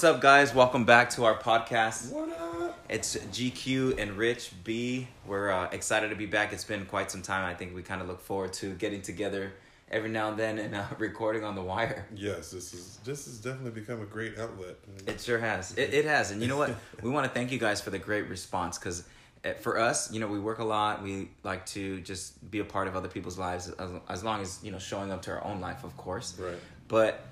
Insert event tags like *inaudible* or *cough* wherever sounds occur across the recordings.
What's up, guys? Welcome back to our podcast. What up? It's GQ and Rich B. We're uh, excited to be back. It's been quite some time. I think we kind of look forward to getting together every now and then and uh, *laughs* recording on the wire. Yes, this is this has definitely become a great outlet. It sure has. It, it has. And you know what? *laughs* we want to thank you guys for the great response because for us, you know, we work a lot. We like to just be a part of other people's lives as, as long as, you know, showing up to our own life, of course. Right. But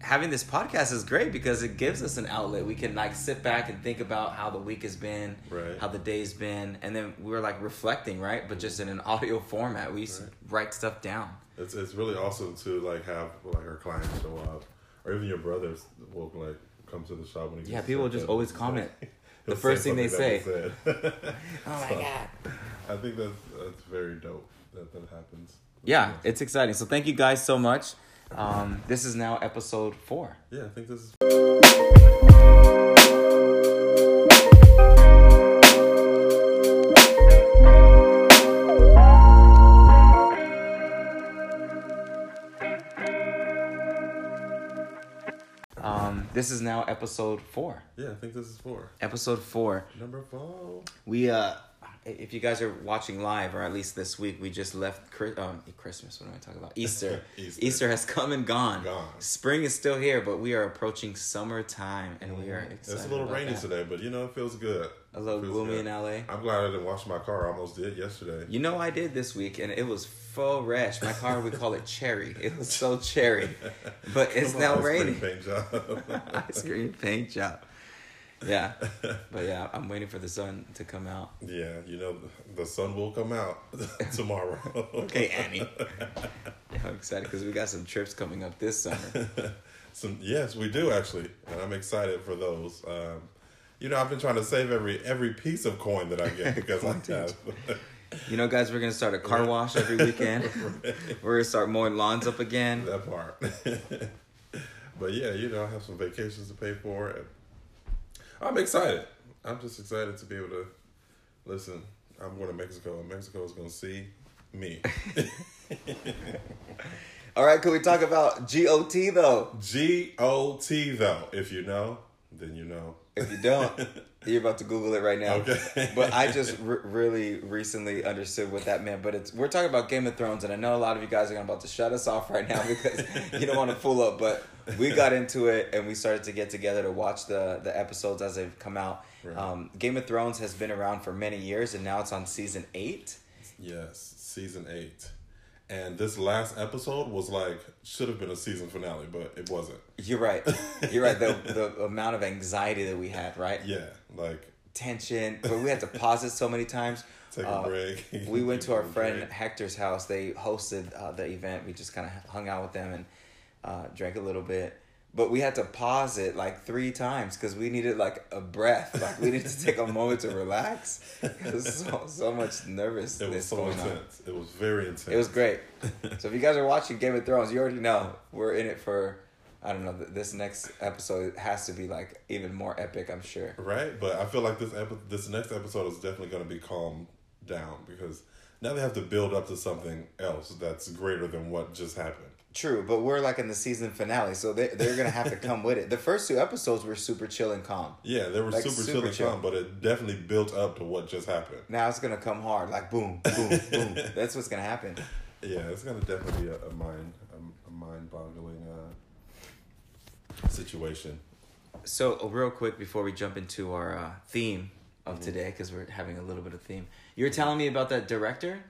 having this podcast is great because it gives us an outlet. We can like sit back and think about how the week has been, Right. how the day's been, and then we're like reflecting, right? But just in an *laughs* audio format. We Right. write stuff down. It's it's really awesome to like have like our clients show up, or even your brothers will like come to the shop when you. Yeah, people just always *laughs* comment. like- The first thing they something that we said. *laughs* Oh my So, god. I think that's that's very dope that that happens. Yeah, it's exciting. So thank you guys so much. Um, this is now episode four. Yeah, I think this is. Um, this is now episode four. Yeah, I think this is four. Episode four. Number four. We uh, if you guys are watching live, or at least this week, we just left um, Christmas. What am I talking about? *laughs* Easter. Easter. Easter has come and gone. Gone. Spring is still here, but we are approaching summertime, and we are excited. Mm-hmm. It's a little rainy that. today, but you know it feels good. A little gloomy good. in LA. I'm glad I didn't wash my car. I almost did yesterday. You know I did this week, and it was full rash. My car, we call it cherry. It was so cherry, *laughs* but it's now on, ice cream raining. Paint job. *laughs* Ice cream paint job. Yeah, *laughs* but yeah, I'm waiting for the sun to come out. Yeah, you know the sun will come out *laughs* tomorrow. Okay, Annie. Yeah, *laughs* I'm excited because we got some trips coming up this summer. Some yes, we do actually, and I'm excited for those. Um, you know, I've been trying to save every every piece of coin that I get because I have. You know, guys, we're gonna start a car wash every weekend. We're gonna start mowing lawns up again. that part. but yeah, you know, I have some vacations to pay for, and I'm excited. I'm just excited to be able to listen. I'm going to Mexico, and Mexico is going to see me. *laughs* All right, can we talk about GOT though? G O T though, if you know, then you know. If you don't, *laughs* you're about to Google it right now. Okay. but I just r- really recently understood what that meant. But it's we're talking about Game of Thrones, and I know a lot of you guys are about to shut us off right now *laughs* because you don't want to pull up. But we got into it, and we started to get together to watch the the episodes as they've come out. Right. Um, Game of Thrones has been around for many years, and now it's on season eight. Yes, season eight. And this last episode was like should have been a season finale, but it wasn't. You're right. You're right. The *laughs* the amount of anxiety that we had, right? Yeah, like Tension, *laughs* but we had to pause it so many times. take Uh, a break. we *laughs* went to our friend break. Hector's house. They hosted uh, the event. We just kind of hung out with them and uh, drank a little bit. But we had to pause it like three times because we needed like a breath. Like we needed to take a moment to relax. It was so, so much nervousness It was so going on. intense. It was very intense. It was great. *laughs* so if you guys are watching Game of Thrones, you already know we're in it for. I don't know. This next episode has to be like even more epic. I'm sure. right, but I feel like this epi- this next episode is definitely going to be calmed down because now they have to build up to something else that's greater than what just happened. True, but we're like in the season finale, so they they're gonna have to come with it. The first two episodes were super chill and calm. Yeah, they were Like, super, super chill and chill. calm, but it definitely built up to what just happened. Now it's gonna come hard, like boom, boom, boom. *laughs* That's what's gonna happen. Yeah, it's gonna definitely be a, a mind a, a mind boggling uh, situation. So real quick before we jump into our uh, theme of today, because we're having a little bit of theme. You were telling me about that director.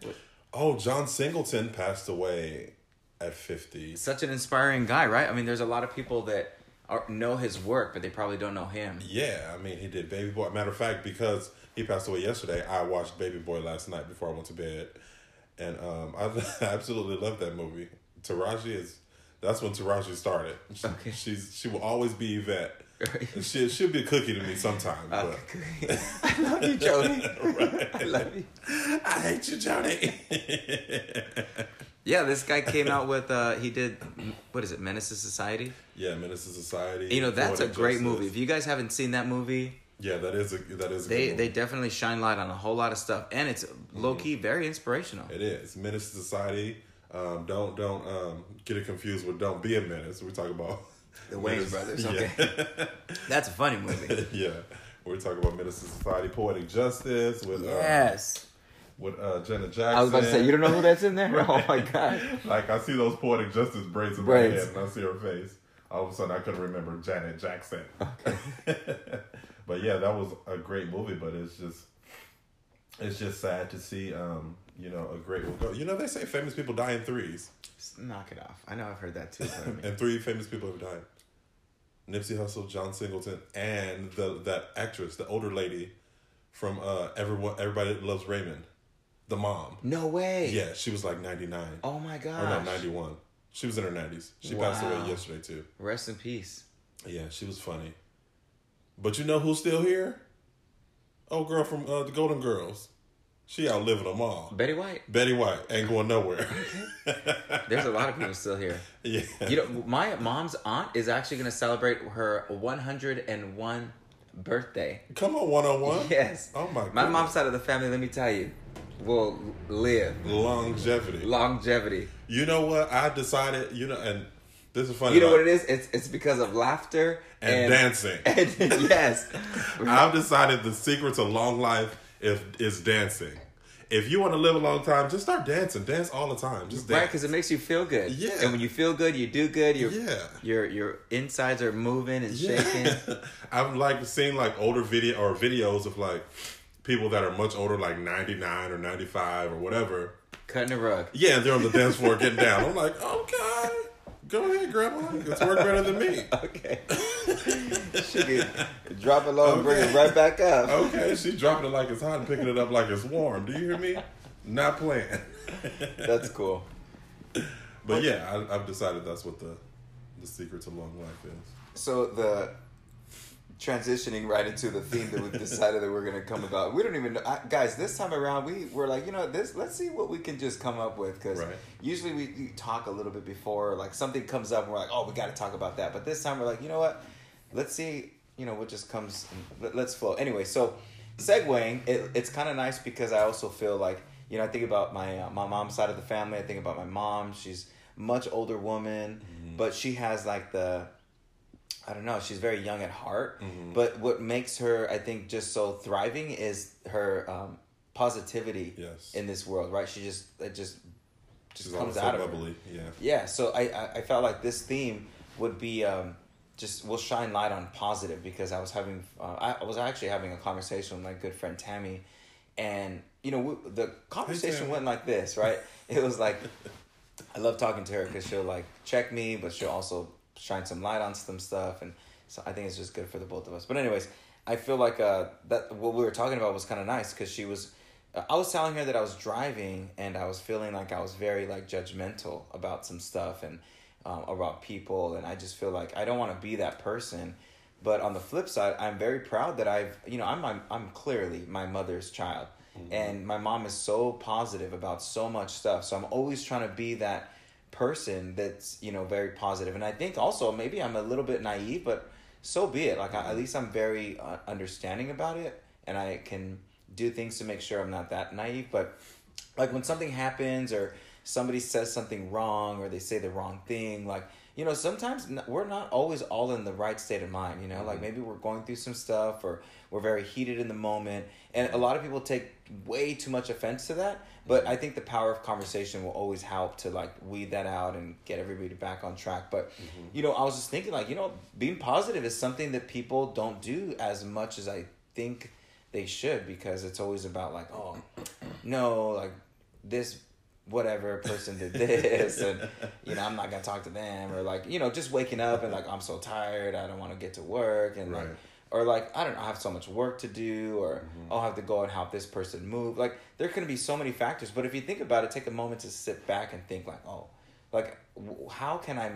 Oh, John Singleton passed away at fifty. Such an inspiring guy, right? I mean, there's a lot of people that are, know his work, but they probably don't know him. Yeah, I mean he did Baby Boy. Matter of fact, because he passed away yesterday, I watched Baby Boy last night before I went to bed, and um, I *laughs* absolutely love that movie. Taraji is that's when Taraji started. She, Okay. She's she will always be Yvette. She she'll be a cookie to me sometimes. But I love you, Jody. *laughs* I love you. I hate you, Jody. *laughs* Yeah, this guy came out with uh he did what is it, Menace to Society? yeah, Menace to Society. You know, that's a great Justice. movie. If you guys haven't seen that movie, Yeah, that is a that is a they they definitely shine light on a whole lot of stuff and it's low key very inspirational. It is Menace to Society. Um, don't don't um, get it confused with Don't Be a Menace. We talk about The Wayans Brothers. Okay, Yeah. *laughs* that's a funny movie. *laughs* yeah. We're talking about to Society, Poetic Justice with uh, Yes. with uh, Janet Jackson. I was about to say, you don't know who that's in there? *laughs* Oh my god. Like I see those Poetic Justice braids in my head, and I see her face. All of a sudden, I couldn't remember Janet Jackson. but yeah, that was a great movie. But it's just, it's just sad to see, um, you know, a great one go. You know, they say famous people die in threes, Knock it off. I know I've heard that too. I *laughs* mean- and three famous people have died. Nipsey Hussle, John Singleton, and the that actress, the older lady from uh, everyone, everybody loves Raymond, the mom. no way. Yeah, she was like ninety nine. Oh my Or god. no, 91. She was in her 90s. She passed away yesterday, too. Rest in peace. Yeah, she was funny. But you know who's still here? Oh, girl from uh, the Golden Girls. She outliving them all. Betty White. Betty White ain't going nowhere. There's a lot of people still here. *laughs* yeah. You know, my mom's aunt is actually going to celebrate her 101 birthday. Come on, one on one. Yes. Oh, my My goodness. mom's side of the family, let me tell you, will live Longevity. longevity. You know what? I decided, you know, and this is funny. You know what it is? It's it's because of laughter And dancing. *laughs* And, yes. *laughs* I've decided the secret to long life is, is dancing. If you want to live a long time, just start dancing. Dance all the time. Just dance. Right, because it makes you feel good. Yeah. And when you feel good, you do good. Your Yeah. your your insides are moving and shaking. *laughs* I've like seen like older video or videos of like people that are much older, like ninety nine or ninety five or whatever. Cutting a rug. Yeah, they're on the dance floor getting down. I'm like, okay, go ahead, grandma. It's work better than me. *laughs* Okay. she can drop it low and bring it right back up. Okay, she's dropping it like it's hot and picking it up like it's warm. Do you hear me? Not playing. That's cool. But yeah, I, I've decided that's what the the secret to long life is. So the transitioning right into the theme that we've decided that we're gonna come about. We don't even know, I, guys. This time around, we were like, you know, this. Let's see what we can just come up with because Right. usually we, we talk a little bit before, like something comes up, and we're like, oh, we got to talk about that. But this time we're like, you know what? Let's see. You know what just comes. Let, let's flow. Anyway, so segueing, it, it's kind of nice because I also feel like you know I think about my uh, my mom's side of the family. I think about my mom. She's much older woman, but she has like the I don't know. She's very young at heart, Mm-hmm. but what makes her, I think, just so thriving is her um, positivity Yes. in this world. Right? She just it just just She's comes always so out of her. Yeah. Yeah. So I, I I felt like this theme would be um, just will shine light on positive because I was having uh, I, I was actually having a conversation with my good friend Tammy, and you know we, the conversation went like this. Right? It was like *laughs* I love talking to her because she'll like check me, but she'll also shine some light on some stuff, and so I think it's just good for the both of us. But anyways, I feel like uh that what we were talking about was kind of nice because she was. I was telling her that I was driving and I was feeling like I was very like judgmental about some stuff and um, about people, and I just feel like I don't want to be that person. But on the flip side, I'm very proud that I've you know I'm I'm, I'm clearly my mother's child, and my mom is so positive about so much stuff. So I'm always trying to be that person that's you know very positive. And i think also maybe i'm a little bit naive but so be it. Like I, at least i'm very uh, understanding about it and i can do things to make sure i'm not that naive. But like when something happens or somebody says something wrong or they say the wrong thing like you know sometimes we're not always all in the right state of mind you know? Like mm-hmm. maybe we're going through some stuff or we're very heated in the moment and a lot of people take way too much offense to that but mm-hmm. i think the power of conversation will always help to like weed that out and get everybody back on track but mm-hmm. you know i was just thinking like you know being positive is something that people don't do as much as i think they should because it's always about like oh no like this whatever person did this and you know i'm not gonna talk to them or like you know just waking up and like i'm so tired i don't want to get to work and like or like i don't know i have so much work to do or mm-hmm. i'll have to go and help this person move like there can be so many factors but if you think about it take a moment to sit back and think like oh like w- how can i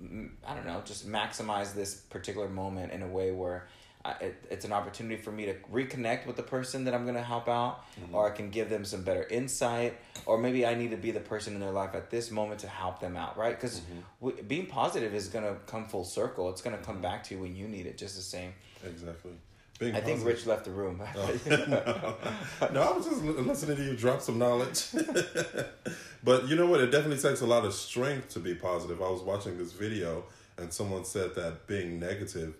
m- i don't know just maximize this particular moment in a way where I, it, it's an opportunity for me to reconnect with the person that I'm going to help out, mm-hmm. or I can give them some better insight, or maybe I need to be the person in their life at this moment to help them out, right? Because mm-hmm. w- being positive is going to come full circle. It's going to come mm-hmm. back to you when you need it, just the same. Exactly. Being I think Rich left the room. Oh. *laughs* *laughs* no, I was just listening to you drop some knowledge. *laughs* but you know what? It definitely takes a lot of strength to be positive. I was watching this video, and someone said that being negative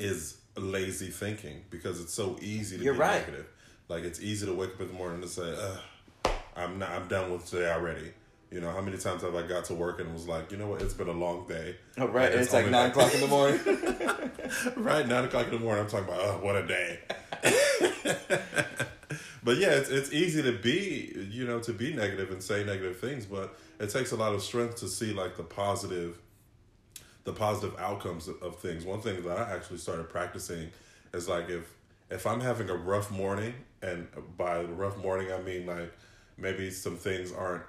is lazy thinking because it's so easy to You're be right. negative. Like it's easy to wake up in the morning and say, Ugh, "I'm not. I'm done with today already." You know, how many times have I got to work and was like, you know what, it's been a long day. Oh, right. And it's like nine o'clock in the *laughs* morning. *laughs* right, nine o'clock in the morning. I'm talking about, oh, what a day. *laughs* but yeah, it's it's easy to be, you know, to be negative and say negative things, but it takes a lot of strength to see like the positive, the positive outcomes of, things. One thing that I actually started practicing is like if if I'm having a rough morning, and by rough morning I mean like maybe some things aren't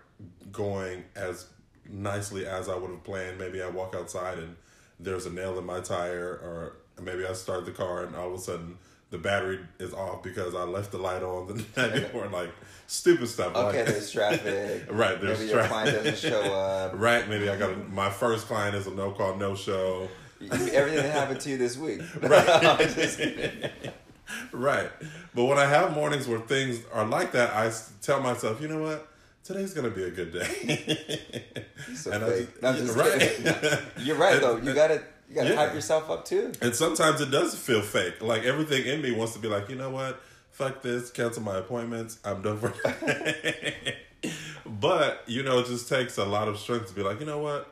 going as nicely as I would have planned. Maybe I walk outside and there's a nail in my tire, or maybe I start the car and all of a sudden the battery is off because I left the light on the *laughs* night before. Like stupid stuff. okay, like, there's traffic. *laughs* right. There's Maybe your client doesn't show up. *laughs* right. Maybe I got a, my first client is a no call, no show. Everything that happened to you this week. Right. right. But when I have mornings where things are like that, I tell myself, you know what? Today's gonna be a good day. so And I just- No, right. You're right though. You gotta you gotta Yeah. hype yourself up too. And sometimes it does feel fake. Like everything in me wants to be like, you know what? Fuck this, cancel my appointments. I'm done for *laughs* But, you know, it just takes a lot of strength to be like, you know what?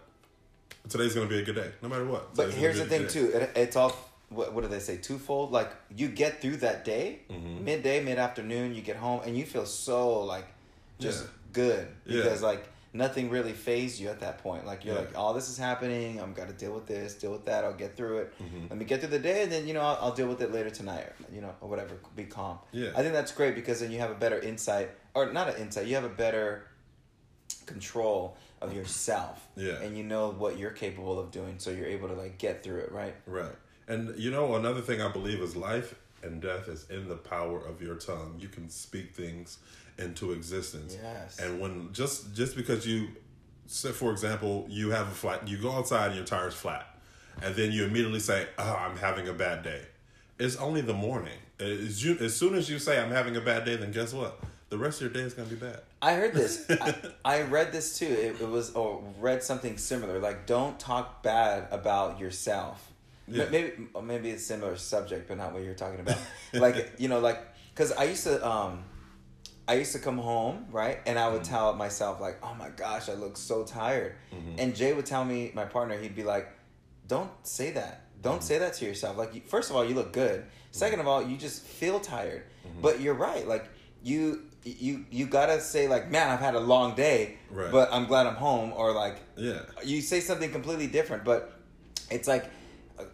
Today's gonna be a good day, no matter what. But Today's gonna here's the thing too. It, it's all what, what do they say? Twofold. Like you get through that day, Mm-hmm. midday, mid afternoon. You get home and you feel so like just Yeah. good Yeah. because like nothing really phased you at that point. Like you're Yeah. like, oh, this is happening. I'm gotta deal with this, deal with that. I'll get through it. Mm-hmm. Let me get through the day, and then you know I'll, I'll deal with it later tonight. Or, you know, or whatever. Be calm. Yeah. I think that's great because then you have a better insight, or not an insight. You have a better control of yourself. *laughs* Yeah. And you know what you're capable of doing, so you're able to like get through it, right? Right. And you know, another thing I believe is life and death is in the power of your tongue. You can speak things into existence. Yes. And when just just because you say for example, you have a flat you go outside and your tire's flat, and then you immediately say, Oh, I'm having a bad day. It's only the morning. As, you, as soon as you say I'm having a bad day, then guess what? The rest of your day is gonna be bad. I heard this. *laughs* I, I read this too. It, it was or read something similar. Like, don't talk bad about yourself. Yeah. Maybe maybe it's similar subject, but not what you're talking about. like you know, like because I used to um, I used to come home right, and I would Mm-hmm. tell myself like, oh my gosh, I look so tired. Mm-hmm. And Jay would tell me, my partner, he'd be like, don't say that. Don't Mm-hmm. say that to yourself. Like, first of all, you look good. Second of all, you just feel tired. Mm-hmm. But you're right. Like you you you gotta say like, man, I've had a long day, Right. but I'm glad I'm home. Or like, Yeah. you say something completely different. But it's like,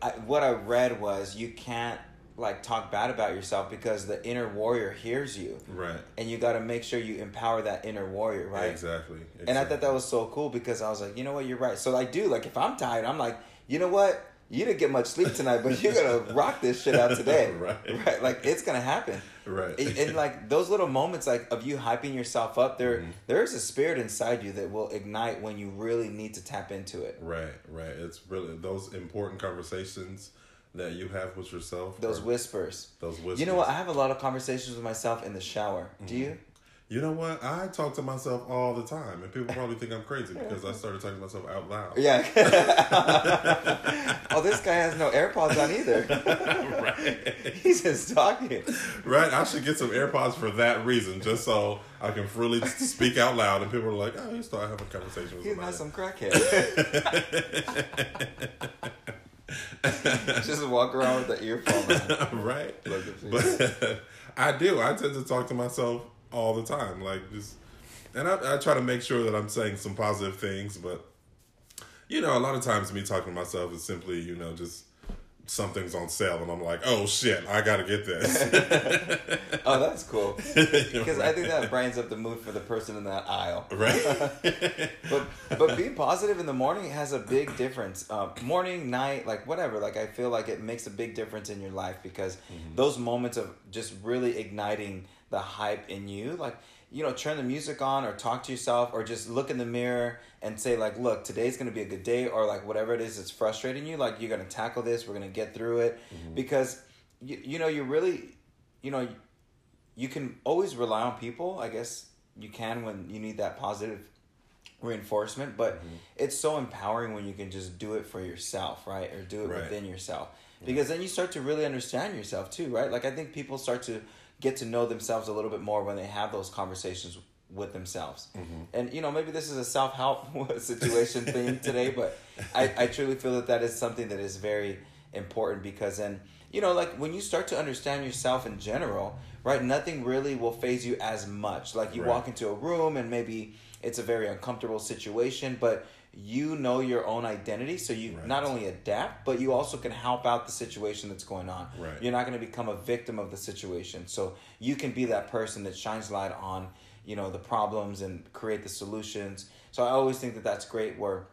I, what I read was you can't like talk bad about yourself because the inner warrior hears you, Right. and you got to make sure you empower that inner warrior, right? Exactly. And I thought that was so cool because I was like, you know what, you're right. So I do like if I'm tired, I'm like, you know what, you didn't get much sleep tonight, but you're gonna *laughs* rock this shit out today, *laughs* Right. Right, like it's gonna happen, Right. And, and, like those little moments, like of you hyping yourself up, there Mm-hmm. there is a spirit inside you that will ignite when you really need to tap into it. Right, right. It's really those important conversations that you have with yourself. Those whispers. those whispers. You know what? I have a lot of conversations with myself in the shower. Mm-hmm. Do you? You know what? I talk to myself all the time, and people probably think I'm crazy because I started talking to myself out loud. Yeah. *laughs* oh, this guy has no AirPods on either. *laughs* *laughs* right. He's just talking. Right. I should get some AirPods for that reason, just so I can freely speak out loud, and people are like, "Oh, you start having a conversation with He's not somebody." some crackhead. *laughs* just walk around with the earphone on. *laughs* right. But *laughs* I do. I tend to talk to myself all the time, like just, and I, I try to make sure that I'm saying some positive things. But you know, a lot of times me talking to myself is simply, you know, just something's on sale, and I'm like, oh shit, I gotta get this. *laughs* Oh, that's cool. *laughs* Because I think that brightens up the mood for the person in that aisle. right. *laughs* But but being positive in the morning has a big difference. Um, morning, night, like whatever. Like I feel like it makes a big difference in your life because those moments of just really igniting the hype in you, like you know, turn the music on or talk to yourself or just look in the mirror and say like, look, today's gonna be a good day or like whatever it is that's frustrating you. Like you're gonna tackle this. We're gonna get through it mm-hmm. because you you know you're really you know you can always rely on people. I guess you can when you need that positive reinforcement, but mm-hmm. it's so empowering when you can just do it for yourself, right? Or do it Right. within yourself. Because then you start to really understand yourself too, right? Like I think people start to get to know themselves a little bit more when they have those conversations with themselves. Mm-hmm. And you know, maybe this is a self-help *laughs* situation thing today, but I, I truly feel that that is something that is very important because then, you know, like when you start to understand yourself in general, right, nothing really will phase you as much. Like you Right. walk into a room and maybe it's a very uncomfortable situation, but you know your own identity, so you Right. not only adapt, but you also can help out the situation that's going on. Right. You're not going to become a victim of the situation. So you can be that person that shines light on, you know, the problems and create the solutions. So I always think that that's great where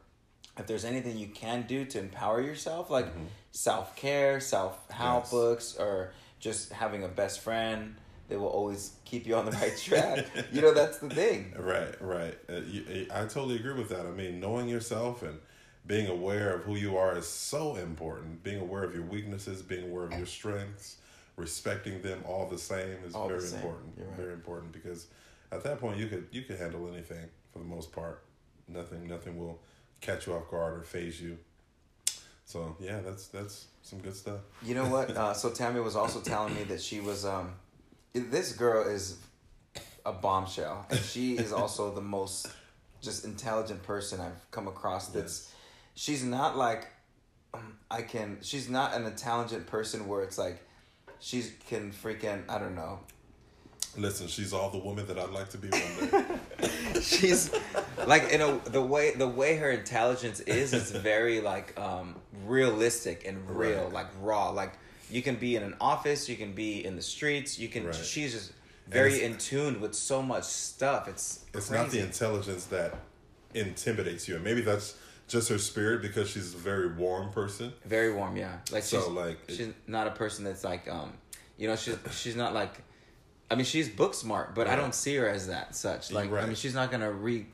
if there's anything you can do to empower yourself, like mm-hmm. self care, self help Yes. books, or just having a best friend that will always keep you on the right *laughs* track. you know, that's the thing. Right, right. Uh, you, I totally agree with that. I mean, knowing yourself and being aware of who you are is so important. Being aware of your weaknesses, being aware of your strengths, respecting them all the same is All very same. important. Right. Very important because at that point you could you could handle anything for the most part. Nothing nothing will catch you off guard or phase you. So yeah, that's that's some good stuff. You know what? *laughs* Uh, so Tammy was also telling me that she was. Um, this girl is a bombshell, and she is also the most just intelligent person I've come across. That's she's not like um, I can. She's not an intelligent person where it's like she can freaking I don't know. Listen, she's all the woman that I'd like to be one day. *laughs* she's like in a the way the way her intelligence is is very like um realistic and real Right. like raw like you can be in an office you can be in the streets you can Right. she's just very in tune with so much stuff. It's it's crazy. not the intelligence that intimidates you and maybe that's just her spirit because she's a very warm person. Very warm yeah. Like So, she's like, it- not a person that's like um you know she's she's not like I mean she's book smart but I don't see her as that such. Like I mean she's not gonna re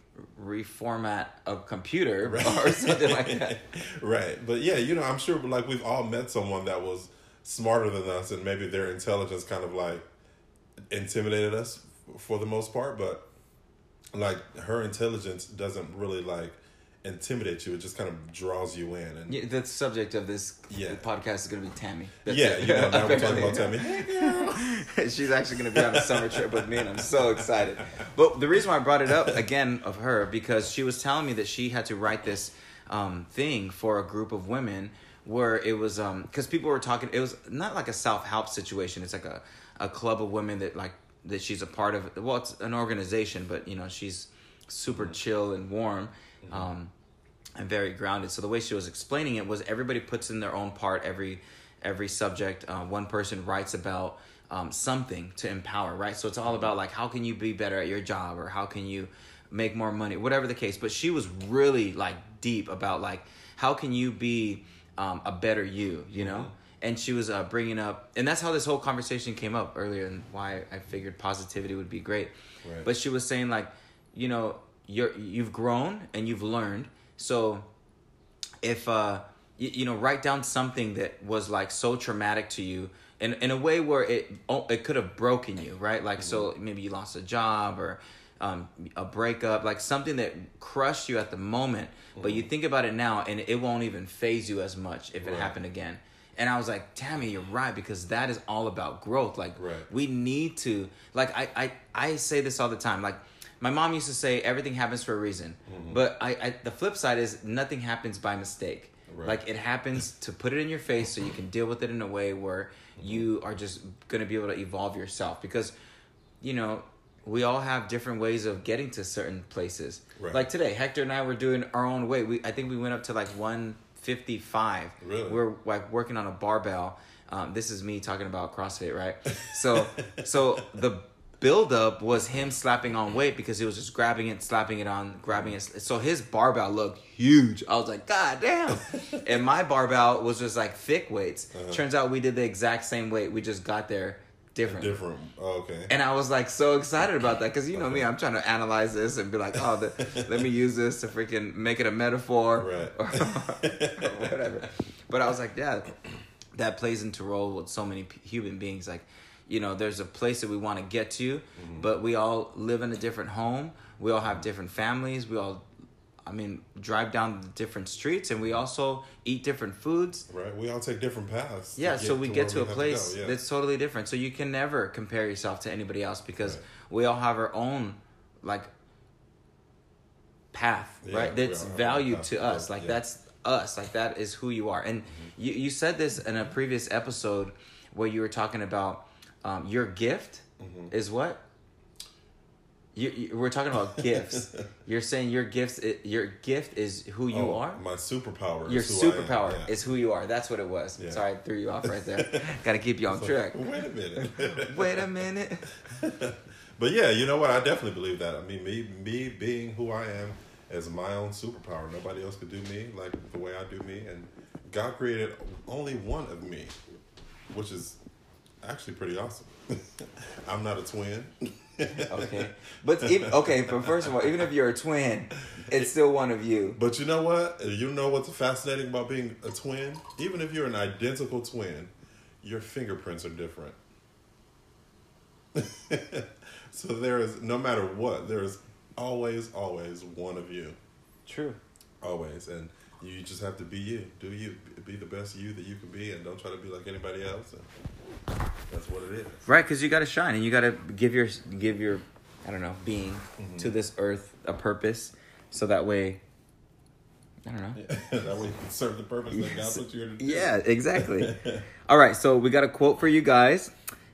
reformat a computer Right. *laughs* or something like that. *laughs* Right. But yeah you know i'm sure like we've all met someone that was smarter than us and maybe their intelligence kind of like intimidated us for the most part but like her intelligence doesn't really like intimidate you it just kind of draws you in and Yeah, the subject of this Yeah. podcast is going to be Tammy. That's yeah it. you know now we're talking about *laughs* Tammy *laughs* She's actually going to be on a summer trip with me, and I'm so excited. But the reason why I brought it up again of her because she was telling me that she had to write this um, thing for a group of women where it was um because people were talking. It was not like a self help situation. It's like a a club of women that like that she's a part of. Well, it's an organization, but you know she's super chill and warm. Um, and very grounded. So the way she was explaining it was everybody puts in their own part every every subject. Uh, one person writes about um, something to empower, right? So it's all about like how can you be better at your job or how can you make more money, whatever the case. But she was really like deep about like how can you be um, a better you, you know. And she was uh, bringing up, and that's how this whole conversation came up earlier, and why I figured positivity would be great. Right. But she was saying like, you know, you're you've grown and you've learned, so if uh you, you know write down something that was like so traumatic to you in in a way where it oh, it could have broken you right like so maybe you lost a job or um, a breakup like something that crushed you at the moment but you think about it now and it won't even phase you as much if it happened again and I was like, Tammy, you're right because that is all about growth. Like, Right. we need to like I, I I say this all the time. Like my mom used to say everything happens for a reason. But I, I the flip side is nothing happens by mistake. Right. Like it happens *laughs* to put it in your face so you can deal with it in a way where you are just gonna be able to evolve yourself. Because, you know, we all have different ways of getting to certain places. Right. Like today, Hector and I were doing our own way. We I think we went up to like one fifty five. Really? We're like working on a barbell. Um, this is me talking about CrossFit, right? *laughs* So, so the build up was him slapping on weight because he was just grabbing it, slapping it on, grabbing it. So his barbell looked huge. I was like, God damn! *laughs* and my barbell was just like thick weights. Uh-huh. Turns out we did the exact same weight. We just got there different. different oh, okay And I was like so excited about that because you know me, I'm trying to analyze this and be like, oh, the, *laughs* let me use this to freaking make it a metaphor Right. or, *laughs* or whatever. But I was like, yeah, that plays into role with so many p- human beings. Like, you know, there's a place that we want to get to, mm-hmm. but we all live in a different home. We all have different families. We all I mean, drive down the different streets, and we also eat different foods. Right. We all take different paths. Yeah, so we get where to a place go, yeah. that's totally different. So you can never compare yourself to anybody else because Right. we all have our own like path, Yeah, right? That's all have our valued to us. Like yeah. that's us. Like that is who you are. And you you said this in a previous episode where you were talking about um, your gift Mm-hmm. is what. You, you, we're talking about gifts. *laughs* You're saying your gifts. Your gift is who you Oh, are. My superpower. Your is who I am, superpower yeah. is who you are. That's what it was. Yeah. Sorry, I threw you off right there. *laughs* *laughs* Got to keep you on track. Wait a minute. Wait a minute. But yeah, you know what? I definitely believe that. I mean, me, me being who I am is my own superpower. Nobody else could do me like the way I do me, and God created only one of me, which is actually pretty awesome. I'm not a twin. Okay, but even, okay, but first of all, even if you're a twin, it's still one of you. But you know what? You know what's fascinating about being a twin? Even if you're an identical twin, your fingerprints are different. *laughs* so there is, no matter what, there is always, always one of you. True. Always. And you just have to be you. Do you. Be the best you that you can be and don't try to be like anybody else. And that's what it is. Right, because you got to shine and you got to give your give your I don't know being to this earth a purpose, so that way. I don't know. *laughs* that way you can serve the purpose that God put you here to do. Yeah, exactly. *laughs* All right, so we got a quote for you guys.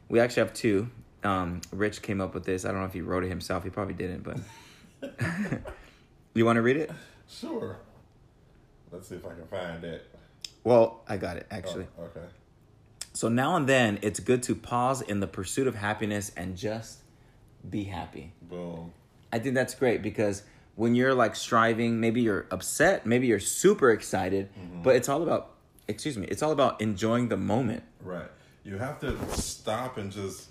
We actually have two. Um, Rich came up with this. I don't know if he wrote it himself. He probably didn't, but *laughs* you want to read it? Sure. Let's see if I can find it. Well, I got it actually. Oh, okay. So now and then, it's good to pause in the pursuit of happiness and just be happy. Boom. I think that's great because when you're like striving, maybe you're upset, maybe you're super excited, mm-hmm. but it's all about, excuse me, it's all about enjoying the moment. Right. You have to stop and just.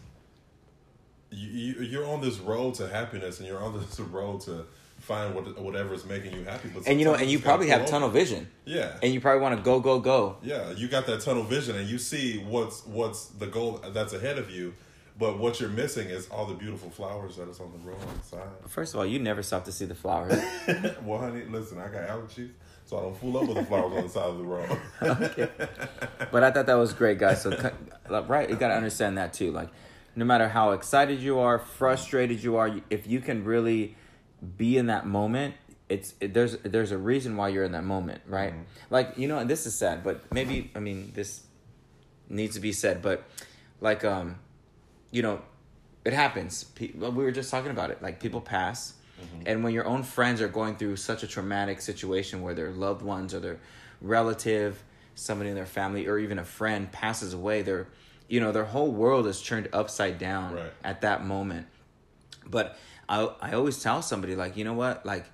You, you you're on this road to happiness, and you're on this *laughs* road to find what whatever is making you happy. But And you know, and you gotta probably have tunnel vision. Yeah. And you probably want to go, go, go. Yeah, you got that tunnel vision, and you see what's what's the goal that's ahead of you. But what you're missing is all the beautiful flowers that is on the road on the side. First of all, you never stop to see the flowers. *laughs* well, honey, listen, I got allergies, so I don't fool up with the flowers on the side of the road. *laughs* okay. but I thought that was great, guys. So, right, you got to understand that too. Like, no matter how excited you are, frustrated you are, if you can really be in that moment, it's it, there's there's a reason why you're in that moment, right? Like, you know, and this is sad, but maybe I mean this needs to be said, but like um, you know, it happens. Pe- well, we were just talking about it. Like people pass, and when your own friends are going through such a traumatic situation where their loved ones or their relative, somebody in their family, or even a friend passes away, their you know their whole world is turned upside down Right. at that moment. But I I always tell somebody like you know what like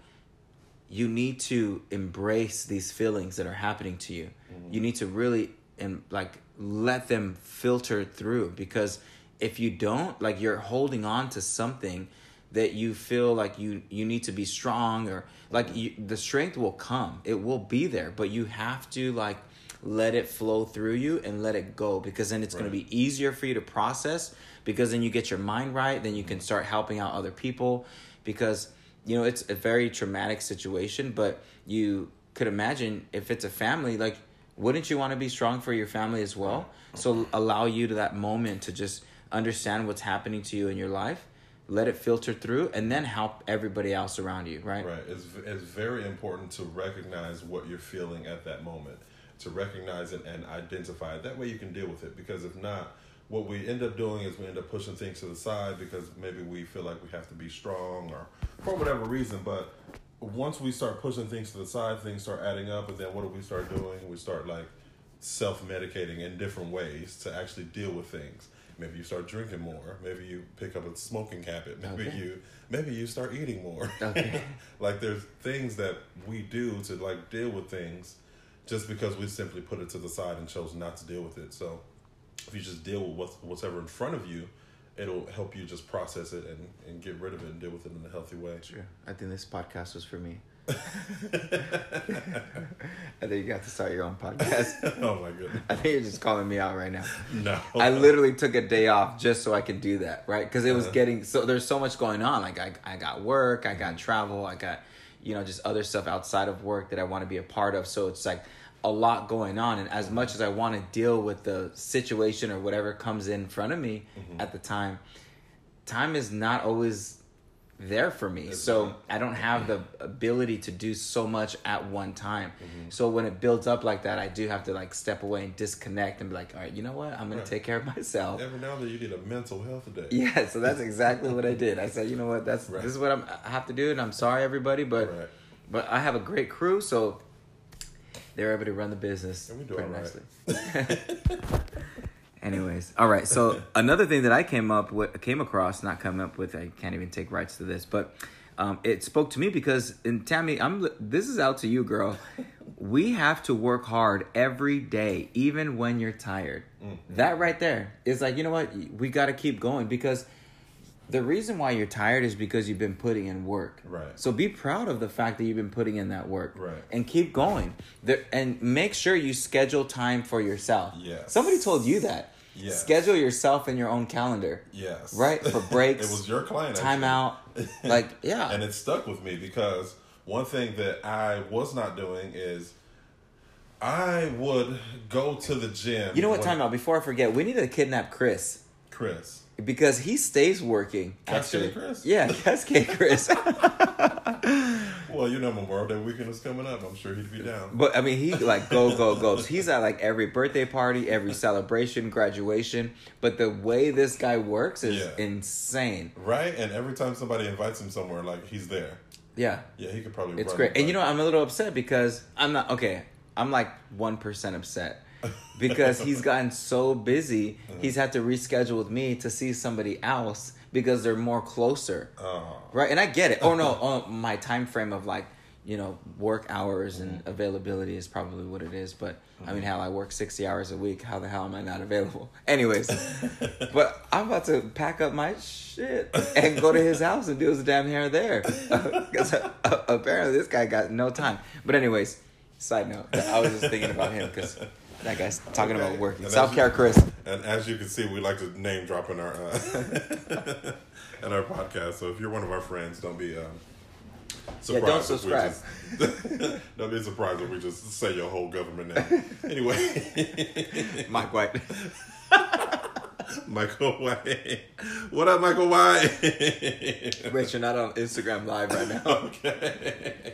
you need to embrace these feelings that are happening to you. Mm-hmm. You need to really and like let them filter through because if you don't, like you're holding on to something that you feel like you you need to be strong or like mm-hmm. you, the strength will come. It will be there, but you have to like let it flow through you and let it go because then it's going to be easier for you to process because then you get your mind right, then you can start helping out other people because you know it's a very traumatic situation but you could imagine if it's a family like wouldn't you want to be strong for your family as well so allow you to that moment to just understand what's happening to you in your life let it filter through and then help everybody else around you right, Right. It's, it's very important to recognize what you're feeling at that moment, to recognize it and identify it. That way you can deal with it. Because if not, what we end up doing is we end up pushing things to the side because maybe we feel like we have to be strong or for whatever reason. But once we start pushing things to the side, things start adding up. And then what do we start doing? We start like self medicating in different ways to actually deal with things. Maybe you start drinking more. Maybe you pick up a smoking habit. *laughs* Maybe Okay. you maybe you start eating more. *laughs* Okay. like there's things that we do to like deal with things just because we simply put it to the side and chose not to deal with it. So if you just deal with what's, whatever in front of you, it'll help you just process it and, and get rid of it and deal with it in a healthy way. Sure. I think this podcast was for me. *laughs* *laughs* I think you have to start your own podcast. *laughs* oh my goodness. I think you're just calling me out right now. No. I literally took a day off just so I could do that, right? Because it was Uh-huh. getting so there's so much going on. Like I, I got work, I got travel, I got, you know, just other stuff outside of work that I want to be a part of. So it's like a lot going on. And as much as I want to deal with the situation or whatever comes in front of me Mm-hmm. at the time, time is not always there for me. so not. I don't have the ability to do so much at one time. Mm-hmm. So when it builds up like that, I do have to like step away and disconnect and be like, all right, you know what? I'm gonna Right. take care of *laughs* myself. Every now and then you need a mental health day. Yeah, so that's exactly what I did. I said, you know what? That's Right. this is what I'm, I have to do, and I'm sorry, everybody, but Right. but I have a great crew, so they're able to run the business And we do pretty all nicely. right. *laughs* Anyways, all right. So another thing that I came up with, came across, not come up with, I can't even take rights to this, but um, it spoke to me because, and Tammy, I'm this is out to you, girl. We have to work hard every day, even when you're tired. That right there is like, you know what? We got to keep going because the reason why you're tired is because you've been putting in work. Right. So be proud of the fact that you've been putting in that work. Right. And keep going. There, and make sure you schedule time for yourself. Yes. Somebody told you that. Yes. Schedule yourself in your own calendar. Yes. Right? For breaks. *laughs* it was your client. Time actually. out. *laughs* Like, yeah. and it stuck with me because one thing that I was not doing is I would go to the gym. you know what? when- Time out. Before I forget, we need to kidnap Chris. Chris. Because he stays working. Cascade Actually. Chris? Yeah, Cascade Chris. *laughs* Well, you know Memorial Day weekend is coming up. I'm sure he'd be down. But I mean, he like go go goes. He's at like every birthday party, every celebration, graduation. But the way this guy works is Yeah. insane. Right? And every time somebody invites him somewhere, like he's there. Yeah, Yeah, he could probably. it's great. And you know. I'm a little upset because I'm not okay. I'm like one percent upset because he's gotten so busy. Uh-huh. He's had to reschedule with me to see somebody else because they're more closer. Oh. Right, and I get it. Oh no, *laughs* oh, my time frame of like you know work hours and mm-hmm. availability is probably what it is. But I mean, mm-hmm. hell, I work sixty hours a week. How the hell am I not available? *laughs* Anyways, *laughs* but I'm about to pack up my shit and go to his house and do his damn hair there because uh, apparently this guy got no time. But anyways, side note, I was just thinking about him because that guy's talking Okay. about working. And Self care, Chris. And as you can see, we like to name drop in our uh, *laughs* in our podcast. So if you're one of our friends, don't be um, Yeah, don't surprised. if we subscribe. just- *laughs* don't be surprised if we just say your whole government name. *laughs* Anyway, Mike White. Michael White. What up, Michael White? Rich, you're not on Instagram Live right now. okay.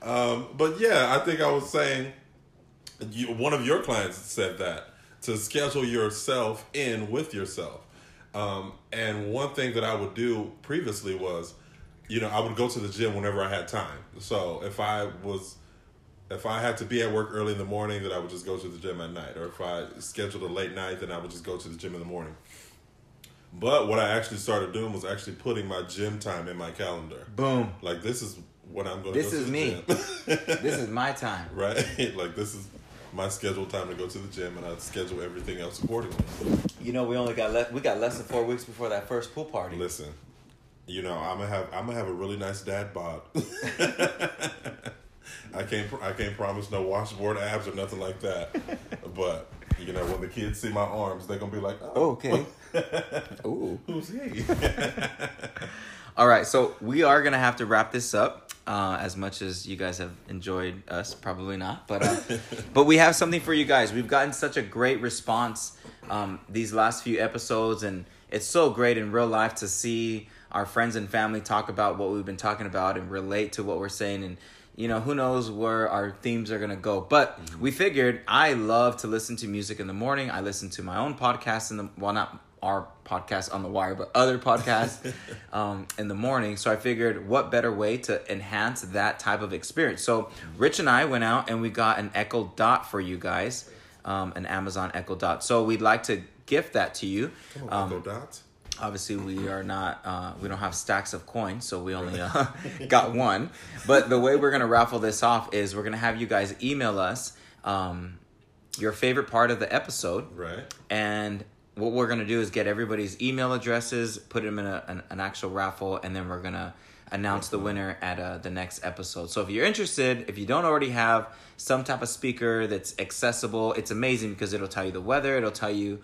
Um, but yeah, I think I was saying you, one of your clients said that to schedule yourself in with yourself. Um, and one thing that I would do previously was, you know, I would go to the gym whenever I had time. So if I was, if I had to be at work early in the morning, then I would just go to the gym at night. Or if I scheduled a late night, then I would just go to the gym in the morning. But what I actually started doing was actually putting my gym time in my calendar. Boom. Like this is what I'm going to do. This go is me. *laughs* This is my time. right? *laughs* like this is my scheduled time to go to the gym, and I schedule everything else accordingly. You know, we only got less. We got less than four weeks before that first pool party. Listen, you know I'm gonna have I'm gonna have a really nice dad bod. *laughs* *laughs* I can't pr- I can't promise no washboard abs or nothing like that, *laughs* but you know when the kids see my arms, they're gonna be like, oh, Okay. Ooh. who's he? All right, so we are gonna have to wrap this up. Uh, as much as you guys have enjoyed us, probably not, but uh, *laughs* but we have something for you guys. We've gotten such a great response um, these last few episodes, and it's so great in real life to see our friends and family talk about what we've been talking about and relate to what we're saying. And you know, who knows where our themes are gonna go. But we figured I love to listen to music in the morning. I listen to my own podcast in the well, not our podcast on the wire, but other podcasts *laughs* um, in the morning. So I figured, what better way to enhance that type of experience? So Rich and I went out and we got an Echo Dot for you guys, um, an Amazon Echo Dot. So we'd like to gift that to you. Um, Echo Dots. obviously we are not uh, we don't have stacks of coins so we only uh, *laughs* got one but the way we're gonna raffle this off is we're gonna have you guys email us um, your favorite part of the episode Right. and what we're gonna do is get everybody's email addresses put them in a, an, an actual raffle and then we're gonna announce the winner at uh, the next episode so if you're interested if you don't already have some type of speaker that's accessible it's amazing because it'll tell you the weather it'll tell you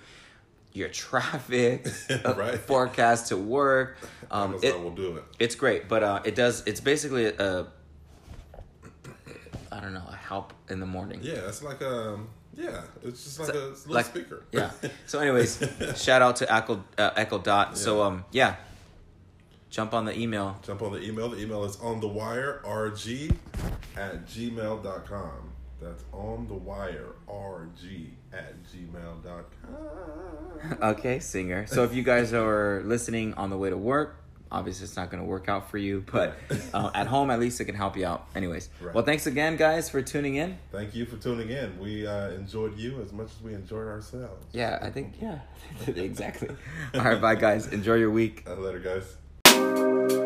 your traffic, *laughs* uh, Right. forecast to work. Um, Amazon it- will do it. it's great, but uh, it does. It's basically a, I don't know, a help in the morning. Yeah, it's like um, yeah, it's just like So- a little like- speaker. Yeah. So, anyways, *laughs* shout out to Echo uh, Echo Dot. So, um, yeah, jump on the email. Jump on the email. The email is on the wire rg at gmail.com. That's on the wire rg at gmail.com. *laughs* Okay, singer. So if you guys are listening on the way to work, obviously it's not going to work out for you, but *laughs* uh, at home at least it can help you out. Anyways, Right. well, thanks again, guys, for tuning in. Thank you for tuning in. We uh, enjoyed you as much as we enjoyed ourselves. Yeah, I think yeah, *laughs* exactly. *laughs* All right, bye, guys. Enjoy your week. Uh, later, guys.